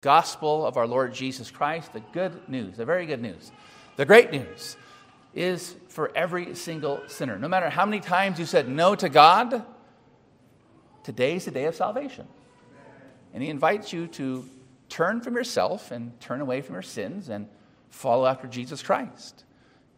gospel of our Lord Jesus Christ, the good news, the very good news, the great news, is for every single sinner. No matter how many times you said no to God, today's the day of salvation. And He invites you to turn from yourself and turn away from your sins and follow after Jesus Christ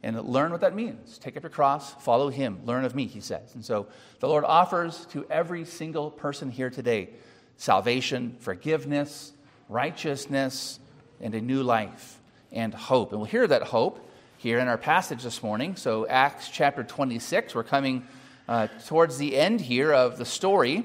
and learn what that means. Take up your cross, follow Him, learn of me, He says. And so the Lord offers to every single person here today salvation, forgiveness, righteousness, and a new life and hope. And we'll hear that hope here in our passage this morning. So, Acts chapter 26, we're coming uh, towards the end here of the story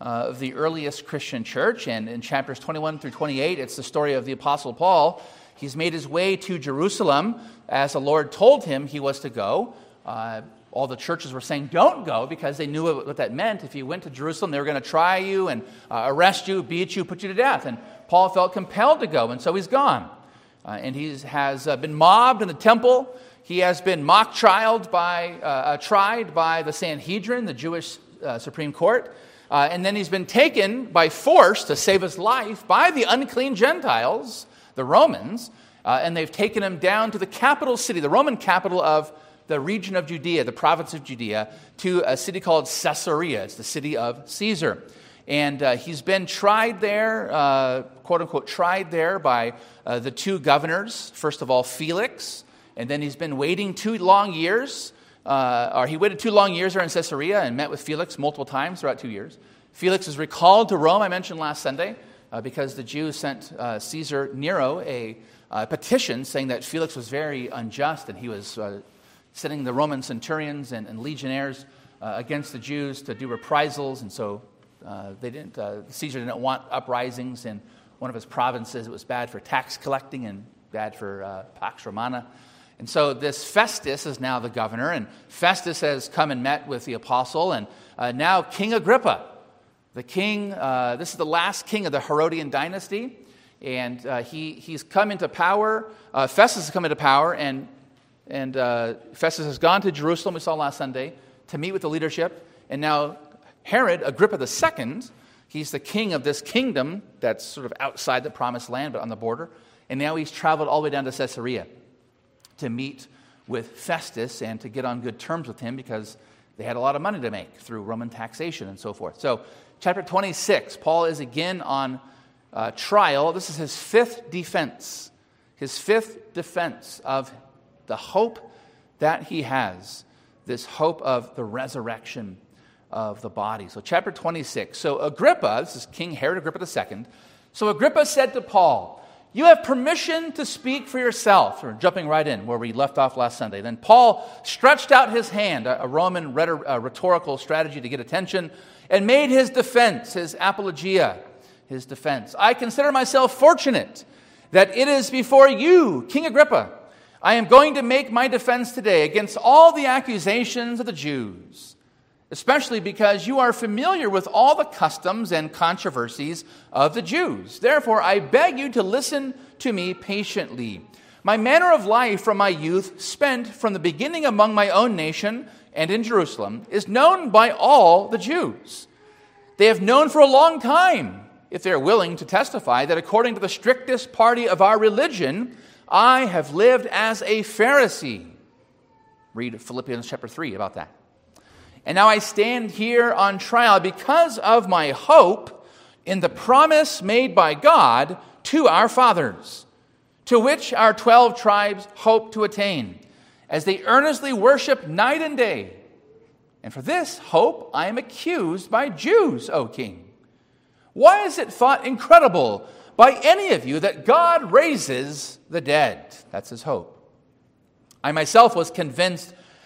uh, of the earliest Christian church. And in chapters 21 through 28, it's the story of the Apostle Paul. He's made his way to Jerusalem as the Lord told him he was to go. Uh, all the churches were saying, don't go, because they knew what that meant. If you went to Jerusalem, they were going to try you and uh, arrest you, beat you, put you to death. And Paul felt compelled to go, and so he's gone. Uh, and he has uh, been mobbed in the temple. He has been mock trialed by, uh, uh, tried by the Sanhedrin, the Jewish uh, Supreme Court. and then he's been taken by force to save his life by the unclean Gentiles, the Romans. and they've taken him down to the capital city, the Roman capital of the region of Judea, the province of Judea, to a city called Caesarea. It's the city of Caesar. And uh, he's been tried there, uh, quote unquote, tried there by uh, the two governors. First of all, Felix, and then he's been waiting two long years, uh, or he waited two long years there in Caesarea and met with Felix multiple times throughout two years. Felix is recalled to Rome, I mentioned last Sunday, uh, because the Jews sent uh, Caesar Nero a petition saying that Felix was very unjust and he was sending the Roman centurions and, and legionnaires against the Jews to do reprisals. And so uh, they didn't, uh, Caesar didn't want uprisings in one of his provinces. It was bad for tax collecting and bad for uh, Pax Romana. And so this Festus is now the governor, and Festus has come and met with the apostle, and uh, now King Agrippa, the king, uh, this is the last king of the Herodian dynasty, and he, he's come into power. Festus has come into power, and and uh, Festus has gone to Jerusalem, we saw last Sunday, to meet with the leadership. And now Herod, Agrippa II, he's the king of this kingdom that's sort of outside the promised land, but on the border. And now he's traveled all the way down to Caesarea to meet with Festus and to get on good terms with him because they had a lot of money to make through Roman taxation and so forth. So, chapter 26, Paul is again on uh, trial. This is his fifth defense, his fifth defense of the hope that he has, this hope of the resurrection of the body. So, chapter 26. So, Agrippa, this is King Herod Agrippa II. So, Agrippa said to Paul, You have permission to speak for yourself. We're jumping right in where we left off last Sunday. Then Paul stretched out his hand, a Roman rhetorical strategy to get attention, and made his defense, his apologia, his defense. I consider myself fortunate that it is before you, King Agrippa I am going to make my defense today against all the accusations of the Jews, especially because you are familiar with all the customs and controversies of the Jews. Therefore, I beg you to listen to me patiently. My manner of life from my youth, spent from the beginning among my own nation and in Jerusalem, is known by all the Jews. They have known for a long time, if they are willing to testify, that according to the strictest party of our religion, I have lived as a Pharisee. Read Philippians chapter 3 about that. And now I stand here on trial because of my hope in the promise made by God to our fathers, to which our 12 tribes hope to attain, as they earnestly worship night and day. And for this hope I am accused by Jews, O king. Why is it thought incredible by any of you that God raises the dead. That's his hope. I myself was convinced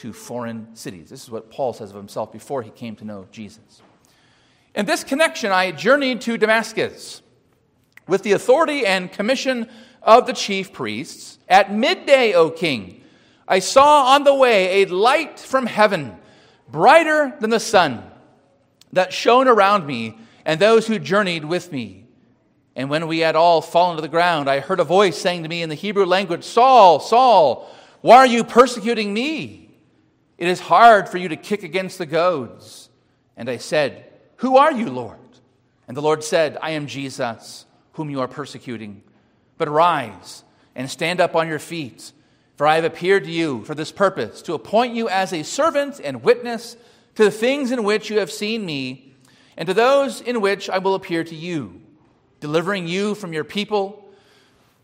to foreign cities. This is what Paul says of himself before he came to know Jesus. In this connection, I journeyed to Damascus with the authority and commission of the chief priests, At midday, O king, I saw on the way a light from heaven, brighter than the sun, that shone around me and those who journeyed with me. And when we had all fallen to the ground, I heard a voice saying to me in the Hebrew language, Saul, Saul, why are you persecuting me? It is hard for you to kick against the goads. And I said, Who are you, Lord? And the Lord said, I am Jesus, whom you are persecuting. But arise and stand up on your feet, for I have appeared to you for this purpose, to appoint you as a servant and witness to the things in which you have seen me, and to those in which I will appear to you, delivering you from your people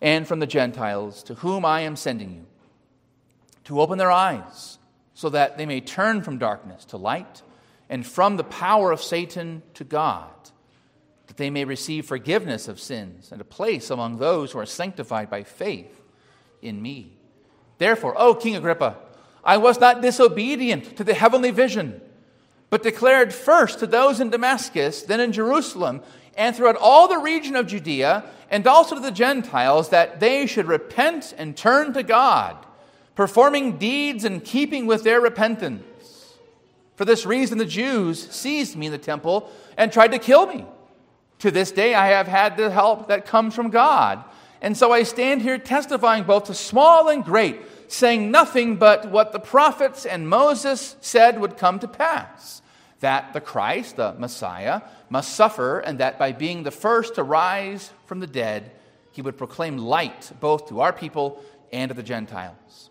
and from the Gentiles, to whom I am sending you, to open their eyes, so that they may turn from darkness to light, and from the power of Satan to God that they may receive forgiveness of sins and a place among those who are sanctified by faith in me. Therefore, O King Agrippa, I was not disobedient to the heavenly vision, but declared first to those in Damascus, then in Jerusalem, and throughout all the region of Judea, and also to the Gentiles, that they should repent and turn to God, performing deeds in keeping with their repentance. For this reason, the Jews seized me in the temple and tried to kill me. To this day, I have had the help that comes from God. And so I stand here testifying both to small and great, saying nothing but what the prophets and Moses said would come to pass that the Christ, the Messiah, must suffer, and that by being the first to rise from the dead, he would proclaim light both to our people and to the Gentiles.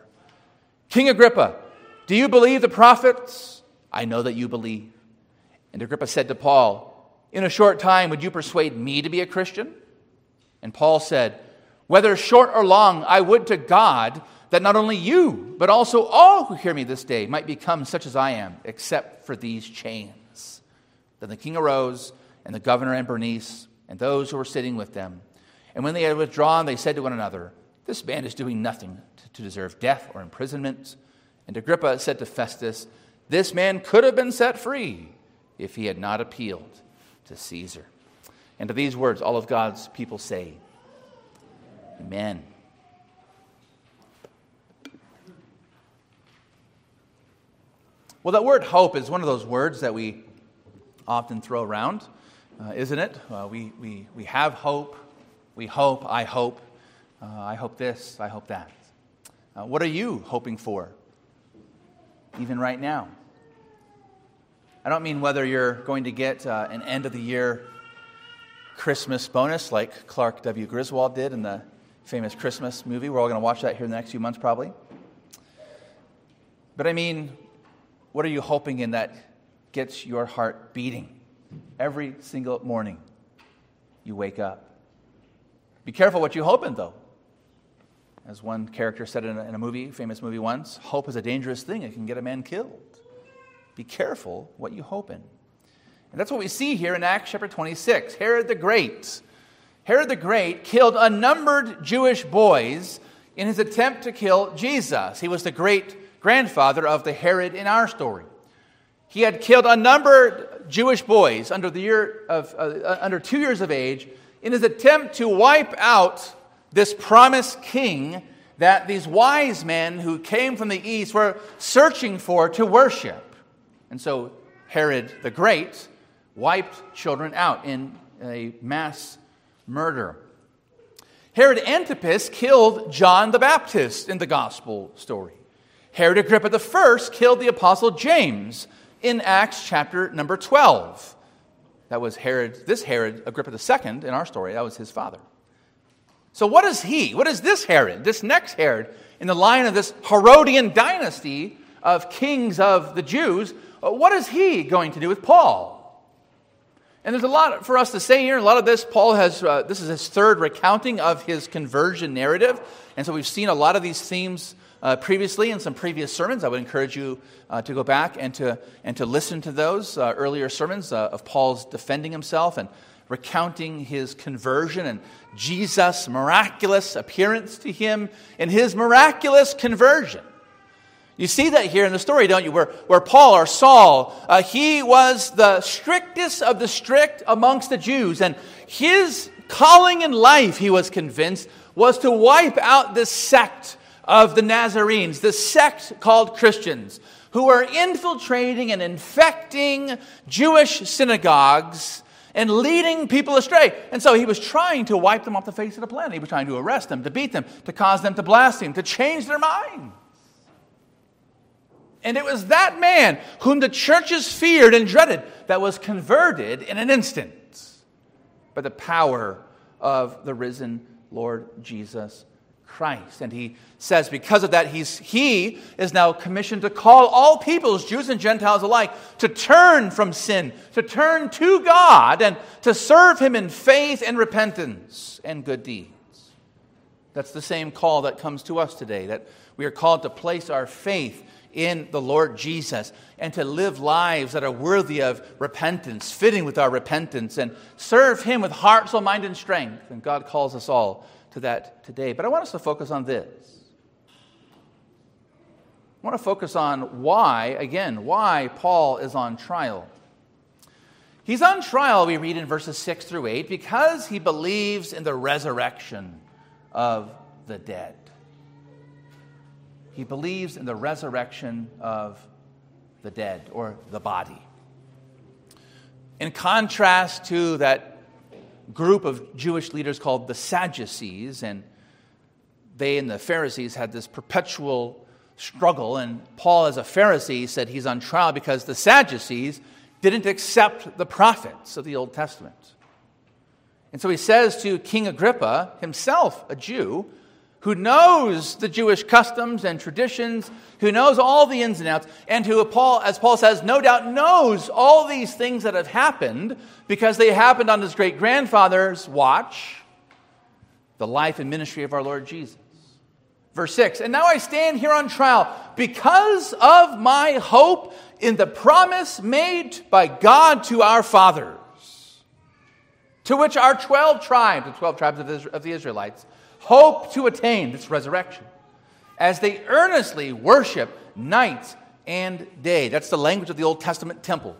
King Agrippa, do you believe the prophets? I know that you believe. And Agrippa said to Paul, in a short time, would you persuade me to be a Christian? And Paul said, Whether short or long, I would to God that not only you, but also all who hear me this day might become such as I am, except for these chains. Then the king arose, and the governor and Bernice, and those who were sitting with them. And when they had withdrawn, they said to one another, This man is doing nothing to deserve death or imprisonment. And Agrippa said to Festus, This man could have been set free if he had not appealed to Caesar. And to these words, all of God's people say, Amen. Well, that word hope is one of those words that we often throw around, uh, isn't it? Uh, we, we, we have hope, we hope, I hope, uh, I hope this, I hope that. Uh, what are you hoping for, even right now? I don't mean whether you're going to get uh, an end of the year Christmas bonus like Clark W. Griswold did in the famous Christmas movie. We're all going to watch that here in the next few months, probably. But I mean, what are you hoping in that gets your heart beating every single morning you wake up? Be careful what you hope in, though. As one character said in a, in a movie, famous movie once, hope is a dangerous thing. It can get a man killed. Be careful what you hope in. And that's what we see here in Acts chapter 26. Herod the Great. Herod the Great killed unnumbered Jewish boys in his attempt to kill Jesus. He was the great grandfather of the Herod in our story. He had killed unnumbered Jewish boys under, the year of, uh, uh under two years of age in his attempt to wipe out this promised king that these wise men who came from the east were searching for to worship. And so Herod the Great wiped children out in a mass murder. Herod Antipas killed John the Baptist in the gospel story. Herod Agrippa I killed the apostle James in Acts chapter number 12. That was Herod, this Herod Agrippa II in our story, that was his father. So, what is he? What is this Herod, this next Herod in the line of this Herodian dynasty of kings of the Jews? Uh, what is he going to do with Paul? And there's a lot for us to say here. A lot of this, Paul has, uh, this is his third recounting of his conversion narrative. And so we've seen a lot of these themes uh, previously in some previous sermons. I would encourage you uh, to go back and to, and to listen to those uh, earlier sermons uh, of Paul's defending himself and recounting his conversion and Jesus' miraculous appearance to him and his miraculous conversion. You see that here in the story, don't you? Where, where Paul or Saul, uh, he was the strictest of the strict amongst the Jews. And his calling in life, he was convinced, was to wipe out this sect of the Nazarenes, the sect called Christians, who were infiltrating and infecting Jewish synagogues and leading people astray. And so he was trying to wipe them off the face of the planet. He was trying to arrest them, to beat them, to cause them to blaspheme, to change their mind. And it was that man whom the churches feared and dreaded that was converted in an instant by the power of the risen Lord Jesus Christ. And he says, because of that, he's, he is now commissioned to call all peoples, Jews and Gentiles alike, to turn from sin, to turn to God, and to serve him in faith and repentance and good deeds. That's the same call that comes to us today, that we are called to place our faith in the Lord Jesus and to live lives that are worthy of repentance, fitting with our repentance, and serve Him with heart, soul, mind, and strength. And God calls us all to that today. But I want us to focus on this. I want to focus on why, again, why Paul is on trial. He's on trial, we read in verses 6 through 8, because he believes in the resurrection of the dead. He believes in the resurrection of the dead or the body. In contrast to that group of Jewish leaders called the Sadducees, and they and the Pharisees had this perpetual struggle. And Paul, as a Pharisee, said he's on trial because the Sadducees didn't accept the prophets of the Old Testament. And so he says to King Agrippa, himself a Jew, who knows the Jewish customs and traditions, who knows all the ins and outs, and who, Paul, as Paul says, no doubt knows all these things that have happened because they happened on his great grandfather's watch, the life and ministry of our Lord Jesus. Verse 6 And now I stand here on trial because of my hope in the promise made by God to our fathers, to which our 12 tribes, the 12 tribes of the Israelites, hope to attain this resurrection as they earnestly worship night and day. That's the language of the Old Testament temple.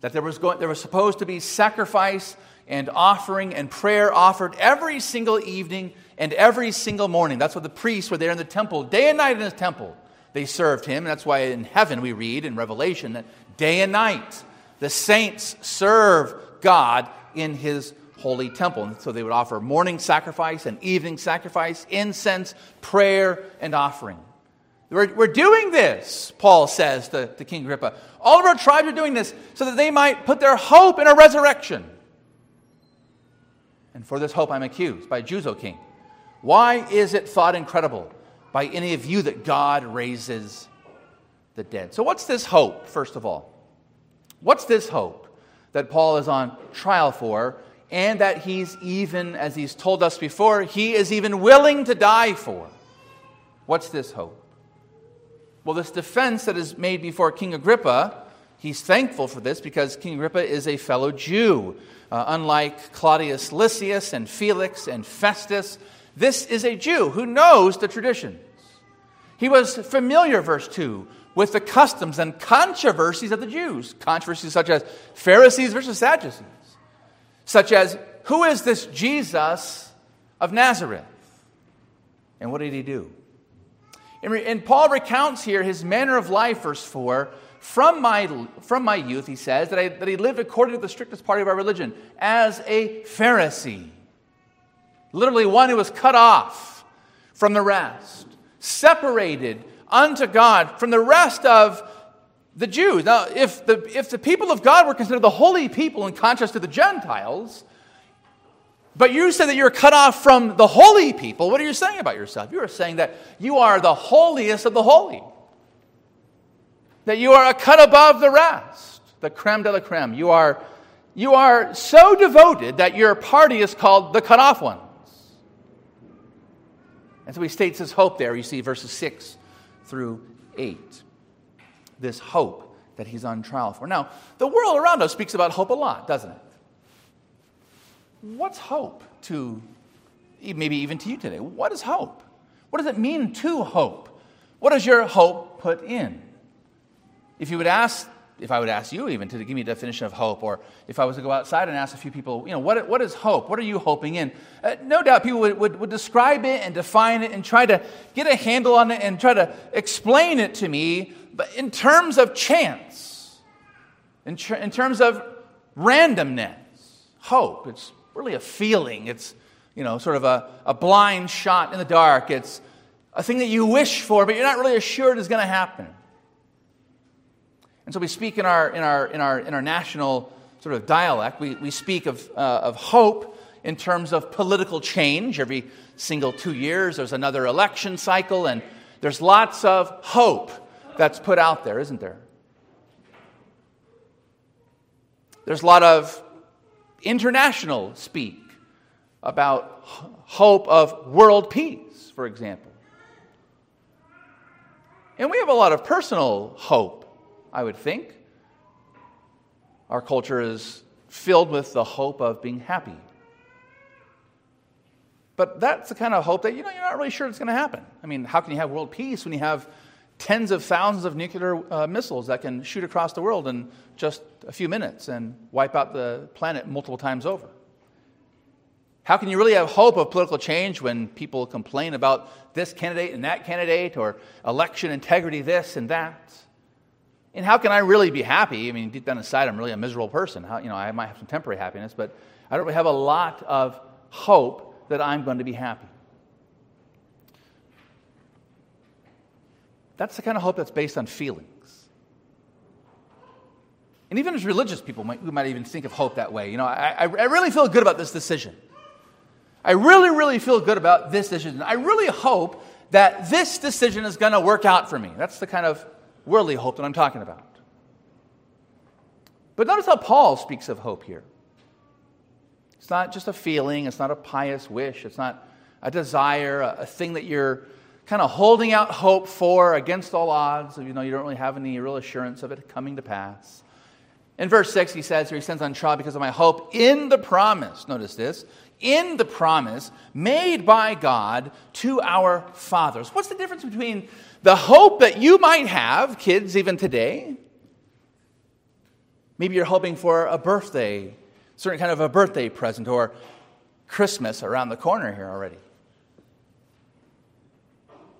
That there was, going, there was supposed to be sacrifice and offering and prayer offered every single evening and every single morning. That's what the priests were there in the temple, day and night in the temple. They served him. And that's why in heaven we read in Revelation that day and night the saints serve God in his holy temple. And so they would offer morning sacrifice and evening sacrifice, incense, prayer, and offering. We're, we're doing this, Paul says to, to King Agrippa. All of our tribes are doing this so that they might put their hope in a resurrection. And for this hope I'm accused by Jews, O king. Why is it thought incredible by any of you that God raises the dead? So, what's this hope, first of all? What's this hope that Paul is on trial for and that he's even, as he's told us before, he is even willing to die for. What's this hope? Well, this defense that is made before King Agrippa, he's thankful for this because King Agrippa is a fellow Jew. Uh, unlike Claudius Lysias and Felix and Festus, this is a Jew who knows the traditions. He was familiar, verse 2, with the customs and controversies of the Jews, controversies such as Pharisees versus Sadducees such as, Who is this Jesus of Nazareth? And what did he do? And Paul recounts here his manner of life, verse 4. From my, from my youth, he says, that, I, that he lived according to the strictest part of our religion, as a Pharisee. Literally, one who was cut off from the rest, separated unto God from the rest of the Jews. Now, if the, if the people of God were considered the holy people in contrast to the Gentiles, but you said that you're cut off from the holy people, what are you saying about yourself? You are saying that you are the holiest of the holy, that you are a cut above the rest, the creme de la creme. You are You are so devoted that your party is called the cut off ones. And so he states his hope there. You see verses 6 through 8. This hope that he's on trial for. Now, the world around us speaks about hope a lot, doesn't it? What's hope to maybe even to you today? What is hope? What does it mean to hope? What does your hope put in? If you would ask, if I would ask you even to give me a definition of hope, or if I was to go outside and ask a few people, you know, what, what is hope? What are you hoping in? Uh, no doubt people would, would, would describe it and define it and try to get a handle on it and try to explain it to me, but in terms of chance, in, tr- in terms of randomness, hope. It's really a feeling. It's, you know, sort of a, a blind shot in the dark. It's a thing that you wish for, but you're not really assured is going to happen. And so we speak in our, in our, in our, in our national sort of dialect, we, we speak of, uh, of hope in terms of political change. Every single two years, there's another election cycle, and there's lots of hope that's put out there, isn't there? There's a lot of international speak about hope of world peace, for example. And we have a lot of personal hope, I would think. Our culture is filled with the hope of being happy. But that's the kind of hope that you know you're not really sure it's going to happen. I mean, how can you have world peace when you have tens of thousands of nuclear uh, missiles that can shoot across the world in just a few minutes and wipe out the planet multiple times over? How can you really have hope of political change when people complain about this candidate and that candidate or election integrity, this and that? And how can I really be happy? I mean, deep down inside, I'm really a miserable person. How, you know, I might have some temporary happiness, but I don't really have a lot of hope that I'm going to be happy. That's the kind of hope that's based on feelings. And even as religious people, might, we might even think of hope that way. You know, I, I really feel good about this decision. I really, really feel good about this decision. I really hope that this decision is going to work out for me. That's the kind of worldly hope that I'm talking about. But notice how Paul speaks of hope here. It's not just a feeling, it's not a pious wish, it's not a desire, a, a thing that you're kind of holding out hope for against all odds, you know you don't really have any real assurance of it coming to pass. In verse 6, he says, he sends on trial because of my hope in the promise. Notice this in the promise made by God to our fathers. What's the difference between the hope that you might have, kids, even today? Maybe you're hoping for a birthday, certain kind of a birthday present, or Christmas around the corner here already.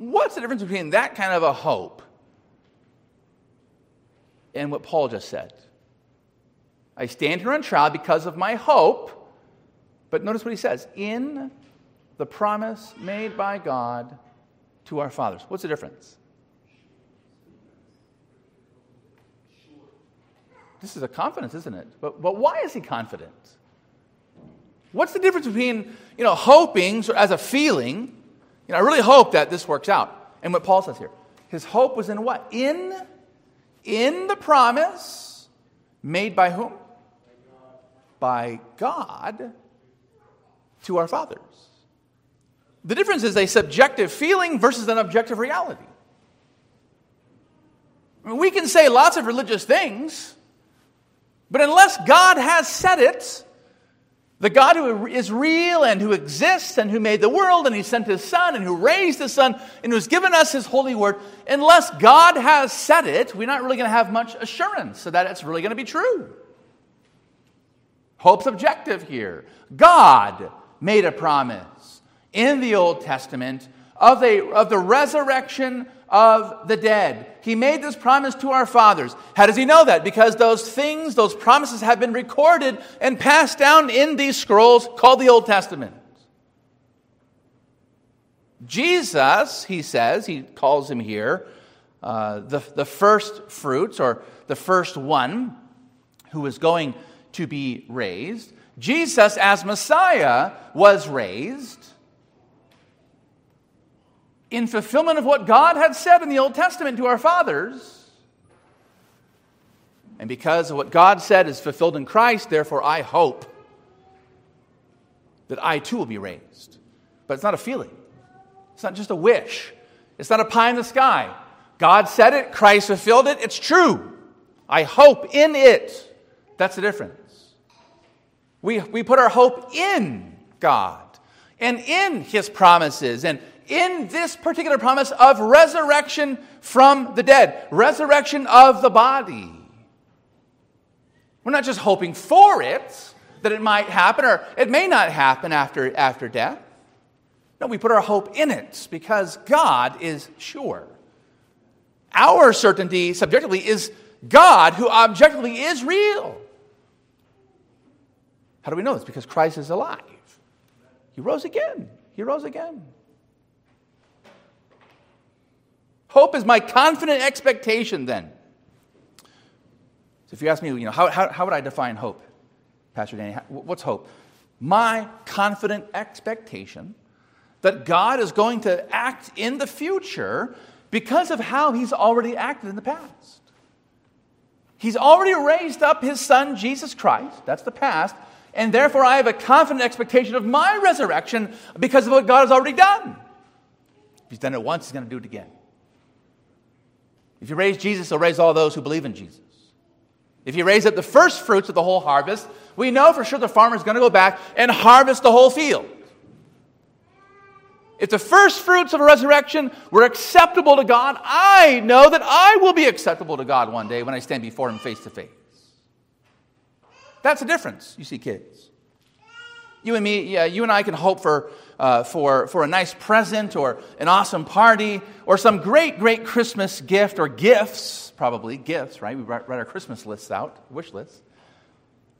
What's the difference between that kind of a hope and what Paul just said? I stand here on trial because of my hope. But notice what he says in the promise made by God to our fathers. What's the difference? This is a confidence, isn't it? But, but why is he confident? What's the difference between, you know, hoping as a feeling you know, I really hope that this works out. And what Paul says here, his hope was in what? In, in the promise made by whom? By God to our fathers. The difference is a subjective feeling versus an objective reality. I mean, we can say lots of religious things, but unless God has said it, the God who is real and who exists and who made the world and he sent his son and who raised his son and who's given us his holy word, unless God has said it, we're not really going to have much assurance that it's really going to be true. Hope's objective here. God made a promise in the Old Testament of, a, of the resurrection of the dead. He made this promise to our fathers. How does he know that? Because those things, those promises have been recorded and passed down in these scrolls called the Old Testament. Jesus, he says, he calls him here, uh, the, the first fruits or the first one who is going to be raised. Jesus, as Messiah, was raised in fulfillment of what God had said in the Old Testament to our fathers. And because of what God said is fulfilled in Christ, therefore I hope that I too will be raised. But it's not a feeling, it's not just a wish, it's not a pie in the sky. God said it, Christ fulfilled it, it's true. I hope in it. That's the difference. We, we put our hope in God and in His promises and in this particular promise of resurrection from the dead, resurrection of the body. We're not just hoping for it, that it might happen, or it may not happen after, after death. No, we put our hope in it because God is sure. Our certainty, subjectively, is God who objectively is real. How do we know this? Because Christ is alive. He rose again. He rose again. Hope is my confident expectation then. So if you ask me, you know, how, how, how would I define hope, Pastor Danny? What's hope? My confident expectation that God is going to act in the future because of how he's already acted in the past. He's already raised up his son, Jesus Christ. That's the past. And therefore, I have a confident expectation of my resurrection because of what God has already done. If he's done it once, he's going to do it again. If you raise Jesus, he'll raise all those who believe in Jesus. If you raise up the first fruits of the whole harvest, we know for sure the farmer is going to go back and harvest the whole field. If the first fruits of a resurrection were acceptable to God, I know that I will be acceptable to God one day when I stand before Him face to face. That's the difference, you see, kids. You and me, yeah, you and I can hope for, uh, for, for a nice present or an awesome party or some great, great Christmas gift or gifts, probably gifts, right? We write, write our Christmas lists out, wish lists.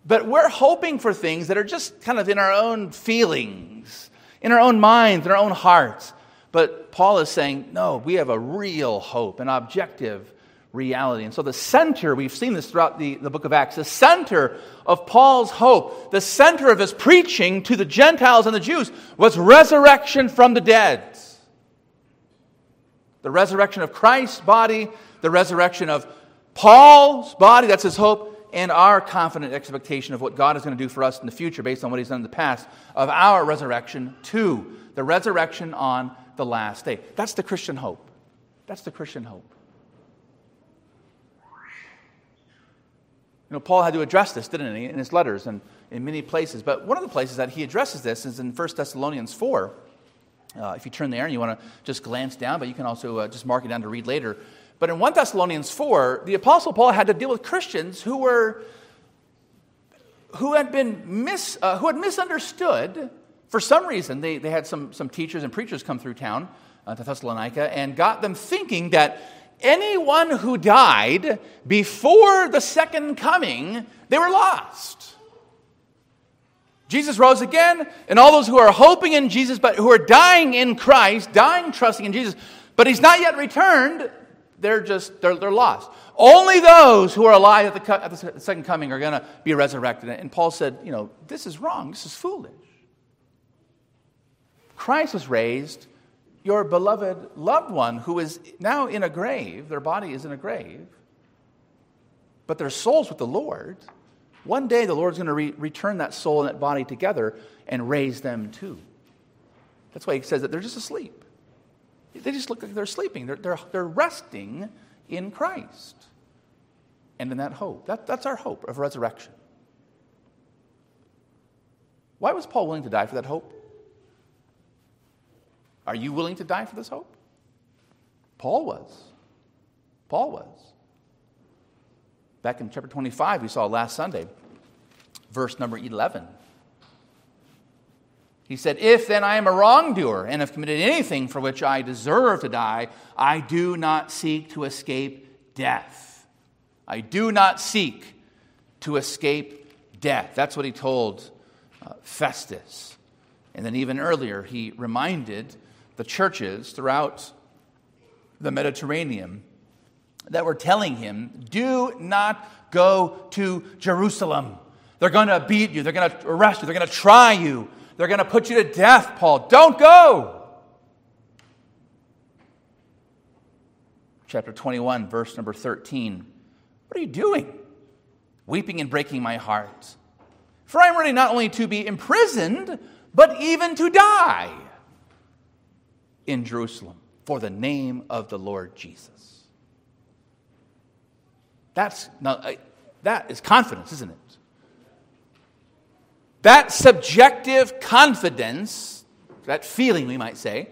But we're hoping for things that are just kind of in our own feelings, in our own minds, in our own hearts. But Paul is saying, no, we have a real hope, an objective reality. And so, the center, we've seen this throughout the, the book of Acts, the center of Paul's hope, the center of his preaching to the Gentiles and the Jews was resurrection from the dead. The resurrection of Christ's body, the resurrection of Paul's body, that's his hope, and our confident expectation of what God is going to do for us in the future based on what he's done in the past, of our resurrection to the resurrection on the last day. That's the Christian hope. That's the Christian hope. You know, Paul had to address this, didn't he, in his letters and in many places. But one of the places that he addresses this is in 1 Thessalonians 4. Uh, if you turn there and you want to just glance down, but you can also uh, just mark it down to read later. But in 1 Thessalonians 4, the Apostle Paul had to deal with Christians who were who had been mis, uh, who had misunderstood for some reason. They, they had some, some teachers and preachers come through town uh, to Thessalonica and got them thinking that anyone who died before the second coming, they were lost. Jesus rose again, and all those who are hoping in Jesus, but who are dying in Christ, dying trusting in Jesus, but he's not yet returned, they're just, they're, they're lost. Only those who are alive at the, at the second coming are going to be resurrected. And Paul said, you know, this is wrong. This is foolish. Christ was raised your beloved loved one who is now in a grave, their body is in a grave, but their soul's with the Lord. One day the Lord's going to re- return that soul and that body together and raise them too. That's why he says that they're just asleep. They just look like they're sleeping. They're, they're, they're resting in Christ and in that hope. That, that's our hope of resurrection. Why was Paul willing to die for that hope? Are you willing to die for this hope? Paul was. Paul was. Back in chapter 25, we saw last Sunday, verse number 11. He said, If then I am a wrongdoer and have committed anything for which I deserve to die, I do not seek to escape death. I do not seek to escape death. That's what he told uh, Festus. And then even earlier, he reminded the churches throughout the Mediterranean that were telling him, Do not go to Jerusalem. They're going to beat you, they're going to arrest you, they're going to try you, they're going to put you to death, Paul. Don't go. Chapter 21, verse number 13. What are you doing? weeping and breaking my heart. For I am ready not only to be imprisoned, but even to die in Jerusalem for the name of the Lord Jesus. That's now, that is confidence, isn't it? That subjective confidence, that feeling we might say,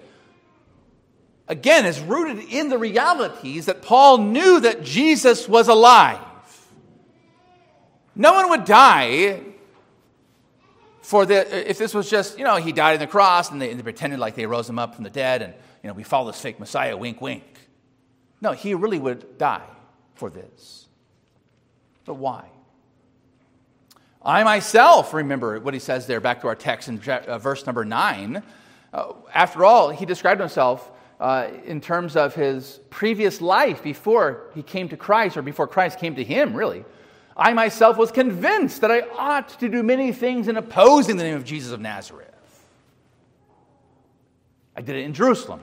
again is rooted in the realities that Paul knew that Jesus was alive. No one would die for the, if this was just, you know, he died on the cross and they, and they pretended like they rose him up from the dead and, you know, we follow this fake Messiah, wink, wink. No, he really would die for this. But why? I myself remember what he says there, back to our text in uh, verse number nine. Uh, after all, he described himself uh, in terms of his previous life before he came to Christ, or before Christ came to him, really. I myself was convinced that I ought to do many things in opposing the name of Jesus of Nazareth. I did it in Jerusalem,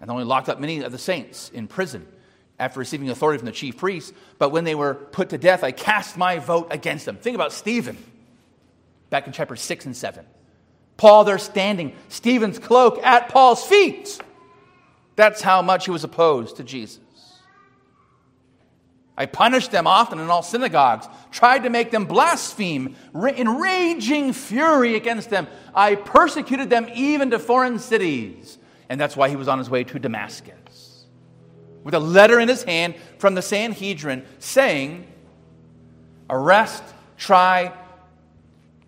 and only locked up many of the saints in prison after receiving authority from the chief priests. But when they were put to death, I cast my vote against them. Think about Stephen back in chapter 6 and 7. Paul there standing, Stephen's cloak at Paul's feet. That's how much he was opposed to Jesus. I punished them often in all synagogues, tried to make them blaspheme. In raging fury against them, I persecuted them even to foreign cities. And that's why he was on his way to Damascus. With a letter in his hand from the Sanhedrin saying, Arrest, try,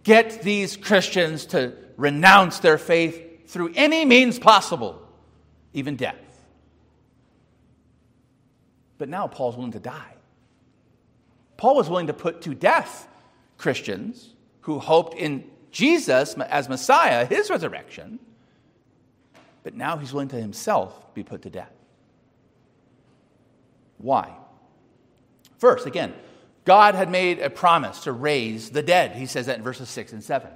get these Christians to renounce their faith through any means possible, even death. But now Paul's willing to die. Paul was willing to put to death Christians who hoped in Jesus as Messiah, his resurrection, but now he's willing to himself be put to death. Why? First, again, God had made a promise to raise the dead. He says that in verses 6 and 7.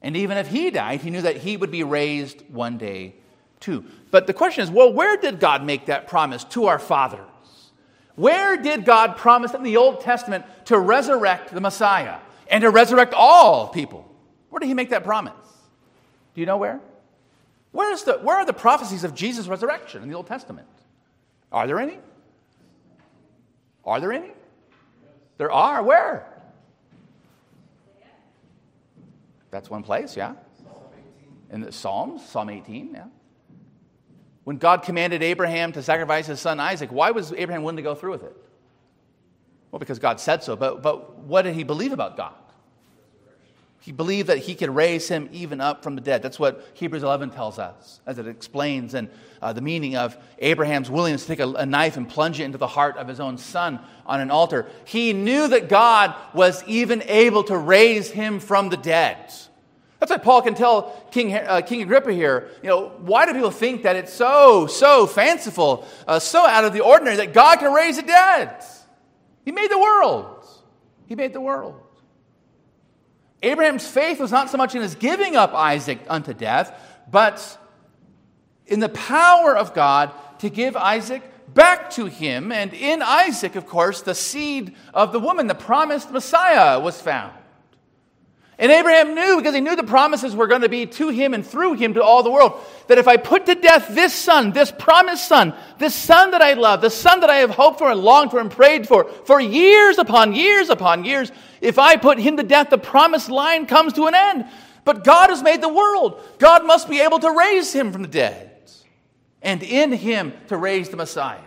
And even if he died, he knew that he would be raised one day too. But the question is well, where did God make that promise to our father? Where did God promise in the Old Testament to resurrect the Messiah and to resurrect all people? Where did he make that promise? Do you know where? Where's the, where are the prophecies of Jesus' resurrection in the Old Testament? Are there any? Are there any? There are. Where? That's one place, yeah. In the Psalms, Psalm 18, yeah. When God commanded Abraham to sacrifice his son Isaac, why was Abraham willing to go through with it? Well, because God said so. But, but what did he believe about God? He believed that he could raise him even up from the dead. That's what Hebrews 11 tells us, as it explains and uh, the meaning of Abraham's willingness to take a, a knife and plunge it into the heart of his own son on an altar. He knew that God was even able to raise him from the dead. That's why Paul can tell King, uh, King Agrippa here, you know, why do people think that it's so, so fanciful, uh, so out of the ordinary that God can raise the dead? He made the world. He made the world. Abraham's faith was not so much in his giving up Isaac unto death, but in the power of God to give Isaac back to him. And in Isaac, of course, the seed of the woman, the promised Messiah, was found. And Abraham knew, because he knew the promises were going to be to him and through him to all the world, that if I put to death this son, this promised son, this son that I love, the son that I have hoped for and longed for and prayed for, for years upon years upon years, if I put him to death, the promised line comes to an end. But God has made the world. God must be able to raise him from the dead, and in him to raise the Messiah.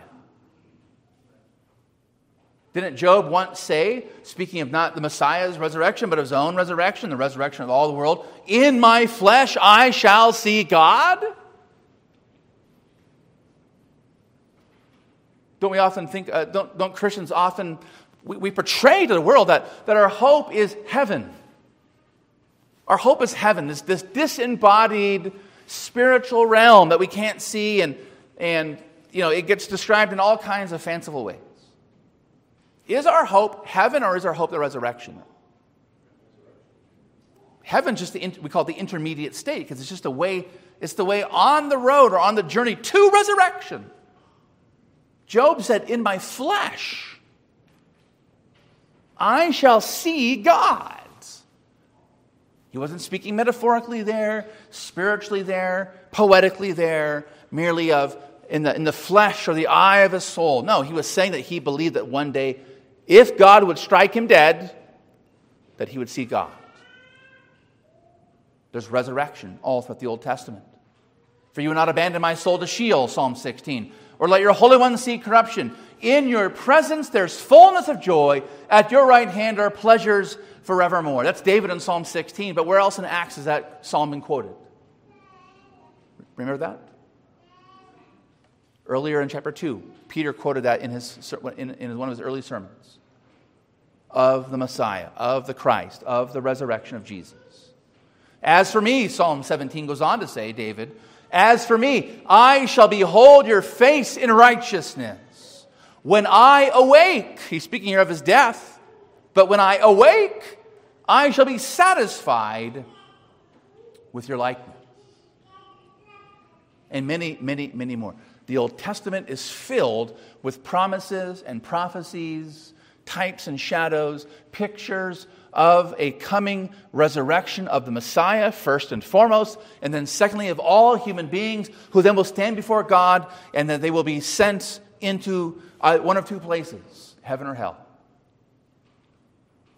Didn't Job once say, speaking of not the Messiah's resurrection, but of his own resurrection, the resurrection of all the world, in my flesh I shall see God? Don't we often think, uh, don't, don't Christians often, we, we portray to the world that, that our hope is heaven. Our hope is heaven, this, this disembodied spiritual realm that we can't see, and, and you know, it gets described in all kinds of fanciful ways. Is our hope heaven or is our hope the resurrection? Heaven's just the, we call it the intermediate state because it's just a way, it's the way on the road or on the journey to resurrection. Job said, In my flesh, I shall see God. He wasn't speaking metaphorically there, spiritually there, poetically there, merely of in the, in the flesh or the eye of his soul. No, he was saying that he believed that one day, if God would strike him dead, that he would see God. There's resurrection all throughout the Old Testament. For you will not abandon my soul to Sheol, Psalm 16, or let your Holy One see corruption. In your presence there's fullness of joy. At your right hand are pleasures forevermore. That's David in Psalm 16, but where else in Acts is that psalm been quoted? Remember that? Earlier in chapter 2, Peter quoted that in, his, in, in one of his early sermons of the Messiah, of the Christ, of the resurrection of Jesus. As for me, Psalm 17 goes on to say, David, as for me, I shall behold your face in righteousness. When I awake, he's speaking here of his death, but when I awake, I shall be satisfied with your likeness. And many, many, many more. The Old Testament is filled with promises and prophecies, types and shadows, pictures of a coming resurrection of the Messiah, first and foremost, and then secondly, of all human beings who then will stand before God and that they will be sent into uh, one of two places heaven or hell.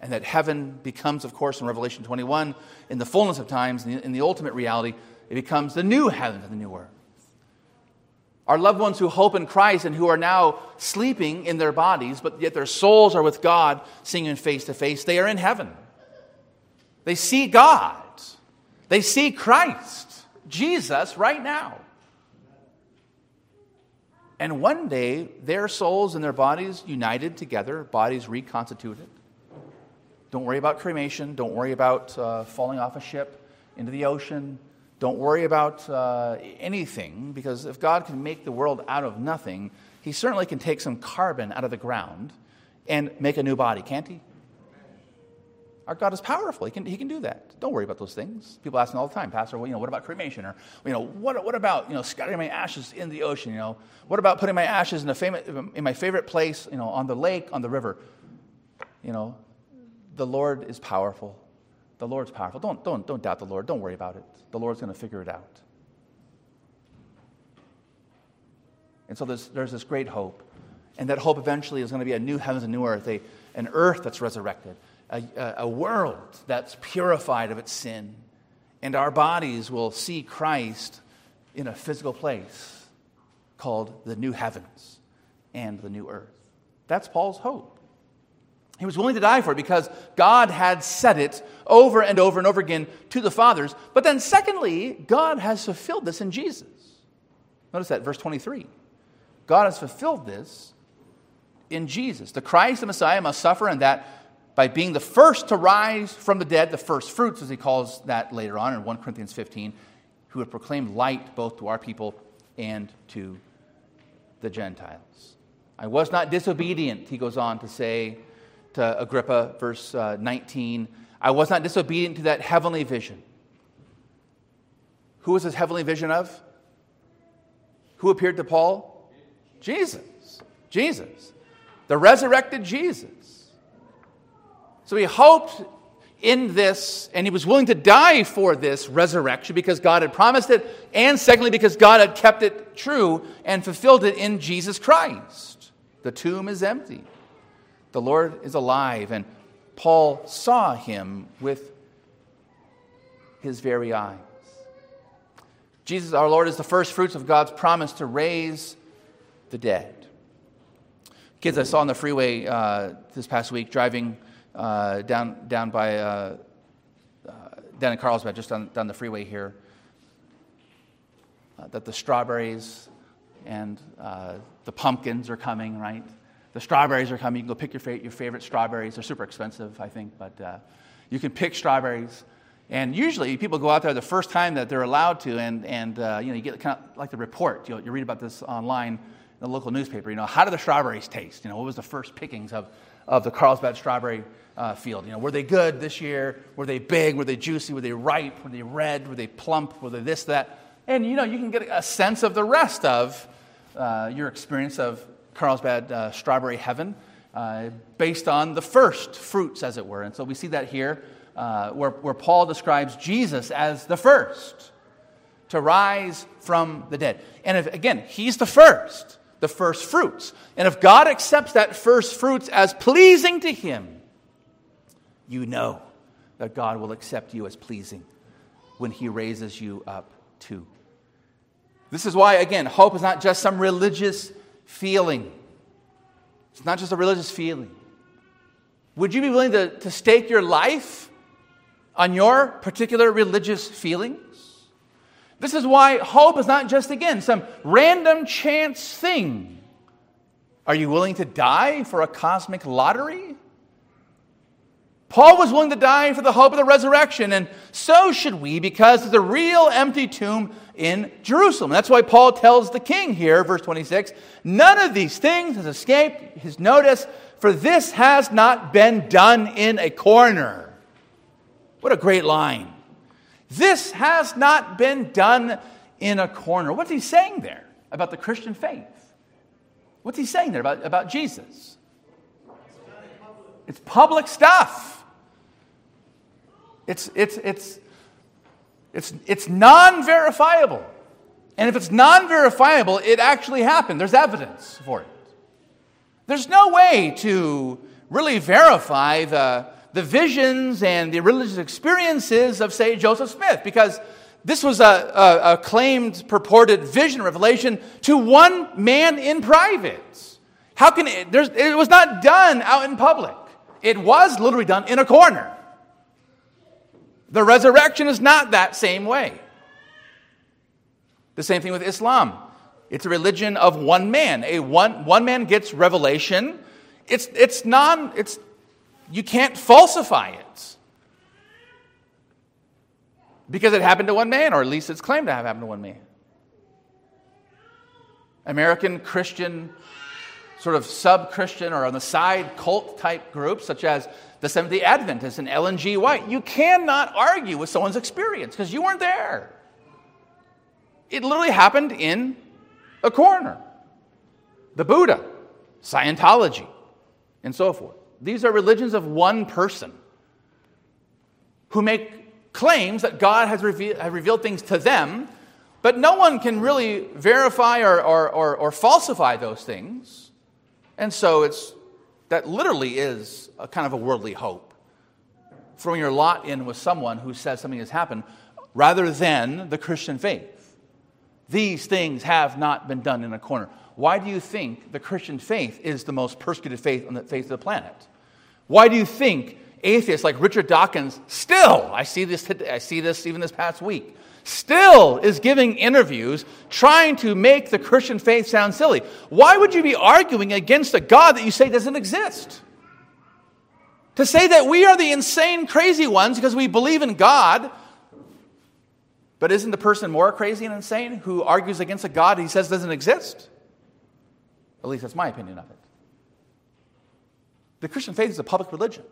And that heaven becomes, of course, in Revelation 21, in the fullness of times, in the, in the ultimate reality, it becomes the new heaven and the new earth. Our loved ones who hope in Christ and who are now sleeping in their bodies, but yet their souls are with God, seeing Him face to face, they are in heaven. They see God. They see Christ, Jesus, right now. And one day, their souls and their bodies united together, bodies reconstituted. Don't worry about cremation. Don't worry about uh, falling off a ship into the ocean. Don't worry about uh, anything, because if God can make the world out of nothing, He certainly can take some carbon out of the ground and make a new body, can't He? Our God is powerful. He can, he can do that. Don't worry about those things. People ask me all the time, Pastor, well, you know, what about cremation? Or, you know, what, what about, you know, scattering my ashes in the ocean? You know, what about putting my ashes in, a famous, in my favorite place, you know, on the lake, on the river? You know, the Lord is powerful. The Lord's powerful. Don't, don't, don't doubt the Lord. Don't worry about it. The Lord's going to figure it out. And so there's, there's this great hope. And that hope eventually is going to be a new heavens and new earth, a, an earth that's resurrected, a, a world that's purified of its sin. And our bodies will see Christ in a physical place called the new heavens and the new earth. That's Paul's hope. He was willing to die for it because God had said it over and over and over again to the fathers. But then, secondly, God has fulfilled this in Jesus. Notice that, verse 23. God has fulfilled this in Jesus. The Christ, the Messiah, must suffer, and that by being the first to rise from the dead, the first fruits, as he calls that later on in 1 Corinthians 15, who would proclaim light both to our people and to the Gentiles. I was not disobedient, he goes on to say to Agrippa, verse uh, 19. I was not disobedient to that heavenly vision. Who was this heavenly vision of? Who appeared to Paul? Jesus. Jesus. The resurrected Jesus. So he hoped in this, and he was willing to die for this resurrection because God had promised it, and secondly, because God had kept it true and fulfilled it in Jesus Christ. The tomb is empty. The Lord is alive, and Paul saw him with his very eyes. Jesus, our Lord, is the first fruits of God's promise to raise the dead. Kids, I saw on the freeway uh, this past week driving uh, down, down by uh, uh down in Carlsbad, just down, down the freeway here, uh, that the strawberries and uh, the pumpkins are coming, right? The strawberries are coming. You can go pick your, fa- your favorite strawberries. They're super expensive, I think, but uh, you can pick strawberries. And usually people go out there the first time that they're allowed to, and, and uh, you know, you get kind of like the report. You, you read about this online in the local newspaper. You know, how do the strawberries taste? You know, what was the first pickings of, of the Carlsbad strawberry uh, field? You know, were they good this year? Were they big? Were they juicy? Were they ripe? Were they red? Were they plump? Were they this, that? And, you know, you can get a sense of the rest of uh, your experience of Carlsbad uh, Strawberry Heaven. Uh, based on the first fruits, as it were. And so we see that here uh, where, where Paul describes Jesus as the first to rise from the dead. And if, again, he's the first, the first fruits. And if God accepts that first fruits as pleasing to him, you know that God will accept you as pleasing when he raises you up too. This is why, again, hope is not just some religious feeling. It's not just a religious feeling. Would you be willing to, to stake your life on your particular religious feelings? This is why hope is not just, again, some random chance thing. Are you willing to die for a cosmic lottery? Paul was willing to die for the hope of the resurrection, and so should we because there's a real empty tomb in Jerusalem. That's why Paul tells the king here, verse 26, none of these things has escaped his notice, for this has not been done in a corner. What a great line. This has not been done in a corner. What's he saying there about the Christian faith? What's he saying there about, about Jesus? It's public stuff. It's, it's, it's, it's, it's non verifiable. And if it's non verifiable, it actually happened. There's evidence for it. There's no way to really verify the, the visions and the religious experiences of, say, Joseph Smith, because this was a, a, a claimed purported vision, revelation to one man in private. How can it, it was not done out in public. It was literally done in a corner. The resurrection is not that same way. The same thing with Islam. It's a religion of one man. A one, one man gets revelation. It's, it's non, it's, you can't falsify it. Because it happened to one man, or at least it's claimed to have happened to one man. American Christian, sort of sub Christian or on the side cult type groups, such as the Seventh day Adventists and Ellen G. White. You cannot argue with someone's experience because you weren't there. It literally happened in a corner. The Buddha, Scientology, and so forth. These are religions of one person who make claims that God has revealed, revealed things to them, but no one can really verify or, or, or, or falsify those things. And so it's that literally is a kind of a worldly hope. Throwing your lot in with someone who says something has happened rather than the Christian faith. These things have not been done in a corner. Why do you think the Christian faith is the most persecuted faith on the face of the planet? Why do you think atheists like Richard Dawkins still, I see this, I see this even this past week, still is giving interviews trying to make the Christian faith sound silly. Why would you be arguing against a God that you say doesn't exist? To say that we are the insane, crazy ones because we believe in God, but isn't the person more crazy and insane who argues against a God he says doesn't exist? At least that's my opinion of it. The Christian faith is a public religion.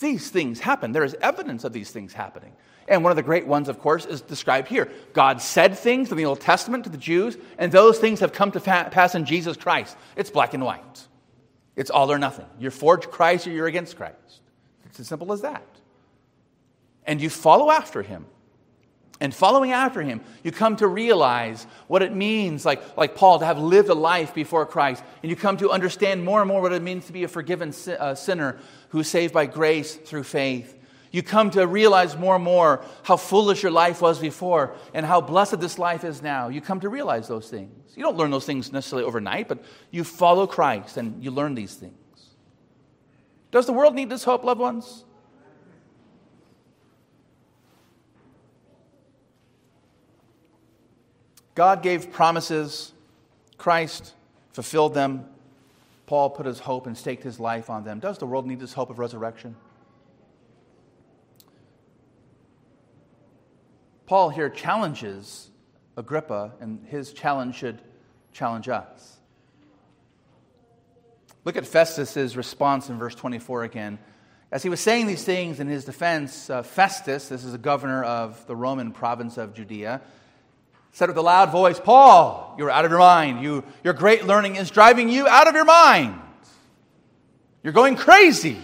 These things happen. There is evidence of these things happening. And one of the great ones, of course, is described here. God said things in the Old Testament to the Jews, and those things have come to pass in Jesus Christ. It's black and white. It's all or nothing. You're for Christ or you're against Christ. It's as simple as that. And you follow after him. And following after him, you come to realize what it means, like, like Paul, to have lived a life before Christ. And you come to understand more and more what it means to be a forgiven uh, sinner who's saved by grace through faith. You come to realize more and more how foolish your life was before and how blessed this life is now. You come to realize those things. You don't learn those things necessarily overnight, but you follow Christ and you learn these things. Does the world need this hope, loved ones? God gave promises, Christ fulfilled them. Paul put his hope and staked his life on them. Does the world need this hope of resurrection? Paul here challenges Agrippa, and his challenge should challenge us. Look at Festus's response in verse 24 again. As he was saying these things in his defense, uh, Festus, this is a governor of the Roman province of Judea, said with a loud voice, Paul, you're out of your mind. You, your great learning is driving you out of your mind. You're going crazy.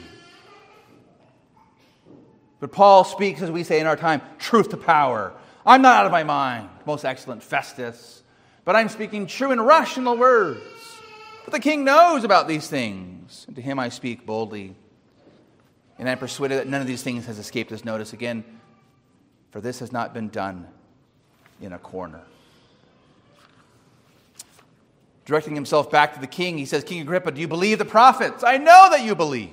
But Paul speaks, as we say in our time, truth to power. I'm not out of my mind, most excellent Festus, but I'm speaking true and rational words. But the king knows about these things, and to him I speak boldly. And I'm persuaded that none of these things has escaped his notice again, for this has not been done in a corner. Directing himself back to the king, he says, King Agrippa, do you believe the prophets? I know that you believe.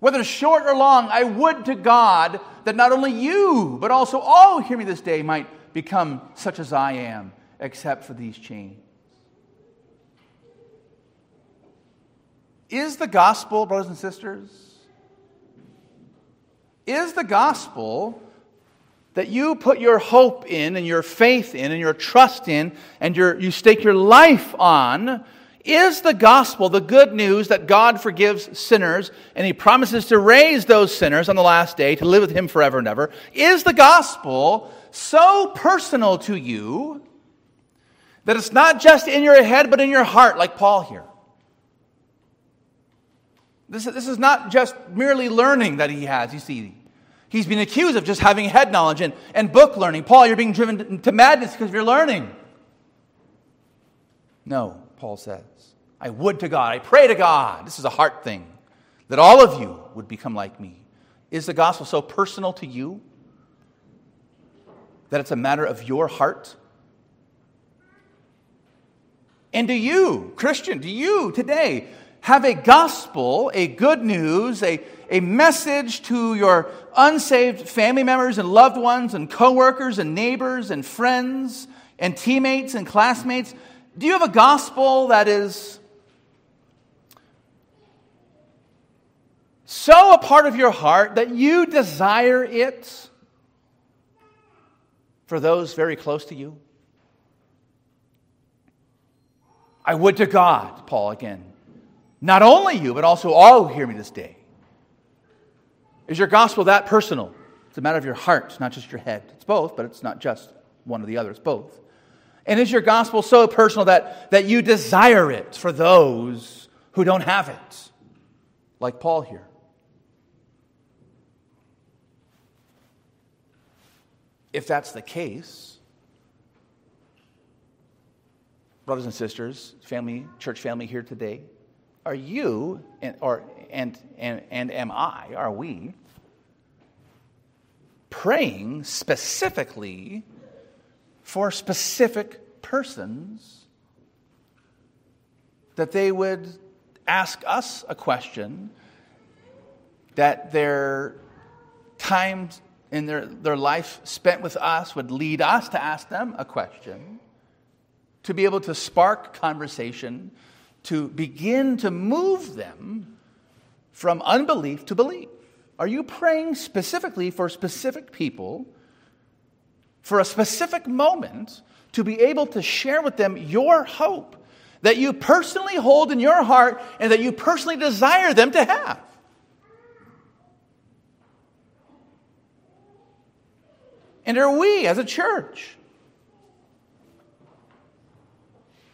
Whether short or long, I would to God that not only you, but also all who hear me this day might become such as I am, except for these chains. Is the gospel, brothers and sisters, is the gospel that you put your hope in and your faith in and your trust in and your, you stake your life on is the gospel the good news that God forgives sinners and he promises to raise those sinners on the last day to live with him forever and ever? Is the gospel so personal to you that it's not just in your head but in your heart, like Paul here? This, this is not just merely learning that he has, you see. He's been accused of just having head knowledge and, and book learning. Paul, you're being driven to madness because you're learning. No, Paul says. I would to God, I pray to God. This is a heart thing that all of you would become like me. Is the gospel so personal to you that it's a matter of your heart? And do you, Christian, do you today have a gospel, a good news, a, a message to your unsaved family members and loved ones and coworkers and neighbors and friends and teammates and classmates? Do you have a gospel that is so a part of your heart that you desire it for those very close to you? I would to God, Paul again, not only you, but also all who hear me this day. Is your gospel that personal? It's a matter of your heart, not just your head. It's both, but it's not just one or the other, it's both. And is your gospel so personal that, that you desire it for those who don't have it? Like Paul here. If that's the case, brothers and sisters, family, church family here today, are you, or, and, and, and am I, are we, praying specifically for specific persons that they would ask us a question, that their time in their, their life spent with us would lead us to ask them a question, to be able to spark conversation to begin to move them from unbelief to belief? Are you praying specifically for specific people for a specific moment to be able to share with them your hope that you personally hold in your heart and that you personally desire them to have? And are we as a church?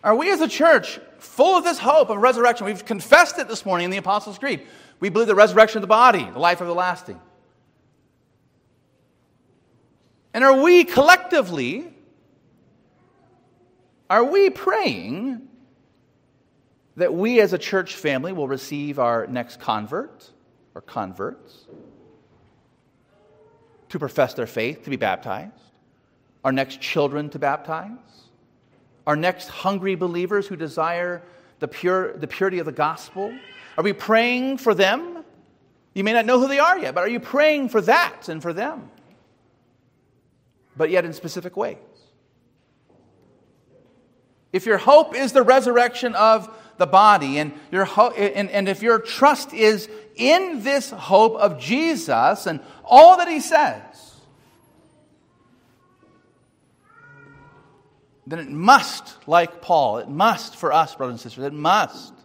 Are we as a church full of this hope of resurrection. We've confessed it this morning in the Apostles' Creed. We believe the resurrection of the body, the life everlasting. And are we collectively, are we praying that we as a church family will receive our next convert or converts to profess their faith, to be baptized, our next children to baptize? Our next hungry believers who desire the, pure, the purity of the gospel? Are we praying for them? You may not know who they are yet, but are you praying for that and for them? But yet in specific ways. If your hope is the resurrection of the body, and, your ho- and, and if your trust is in this hope of Jesus and all that he says, then it must, like Paul, it must for us, brothers and sisters, it must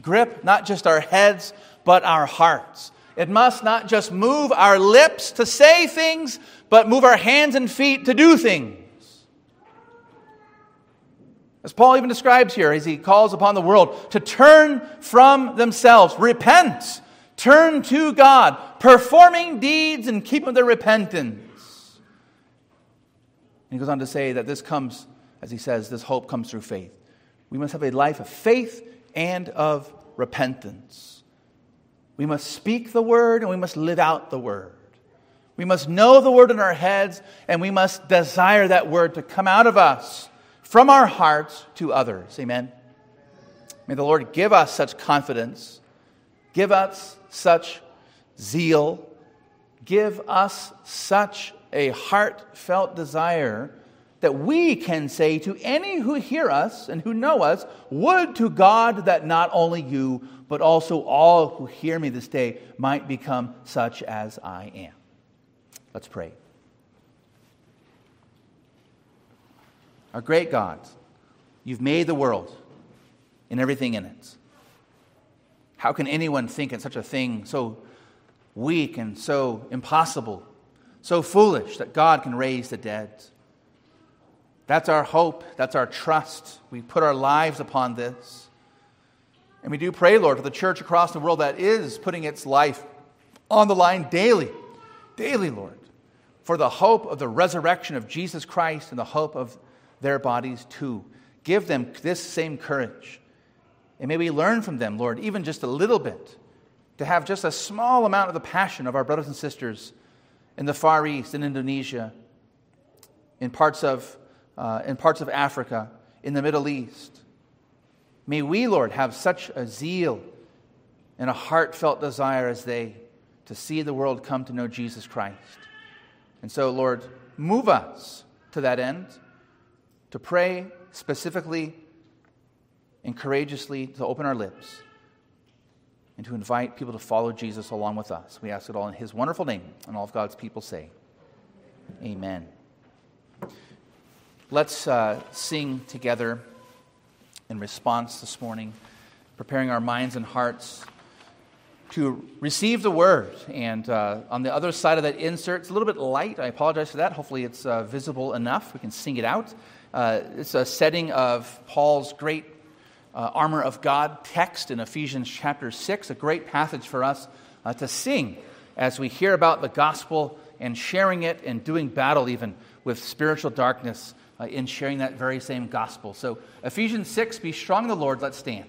grip not just our heads, but our hearts. It must not just move our lips to say things, but move our hands and feet to do things. As Paul even describes here, as he calls upon the world to turn from themselves, repent, turn to God, performing deeds and keeping their repentance. And he goes on to say that this comes, as he says, this hope comes through faith. We must have a life of faith and of repentance. We must speak the word and we must live out the word. We must know the word in our heads and we must desire that word to come out of us from our hearts to others. Amen. May the Lord give us such confidence, give us such zeal, give us such a heartfelt desire that we can say to any who hear us and who know us, Would to God that not only you, but also all who hear me this day might become such as I am. Let's pray. Our great God, you've made the world and everything in it. How can anyone think in such a thing so weak and so impossible, so foolish that God can raise the dead? That's our hope. That's our trust. We put our lives upon this. And we do pray, Lord, for the church across the world that is putting its life on the line daily, daily, Lord, for the hope of the resurrection of Jesus Christ and the hope of their bodies too. Give them this same courage. And may we learn from them, Lord, even just a little bit, to have just a small amount of the passion of our brothers and sisters in the Far East, in Indonesia, in parts of, uh, in parts of Africa, in the Middle East. May we, Lord, have such a zeal and a heartfelt desire as they to see the world come to know Jesus Christ. And so, Lord, move us to that end to pray specifically and courageously to open our lips and to invite people to follow Jesus along with us. We ask it all in his wonderful name, and all of God's people say, Amen. Let's uh, sing together in response this morning, preparing our minds and hearts to receive the word. And uh, on the other side of that insert, it's a little bit light. I apologize for that. Hopefully, it's uh, visible enough. We can sing it out. Uh, it's a setting of Paul's great uh, armor of God text in Ephesians chapter 6, a great passage for us uh, to sing as we hear about the gospel and sharing it and doing battle even with spiritual darkness Uh, in sharing that very same gospel. So, Ephesians 6, be strong in the Lord, let's stand.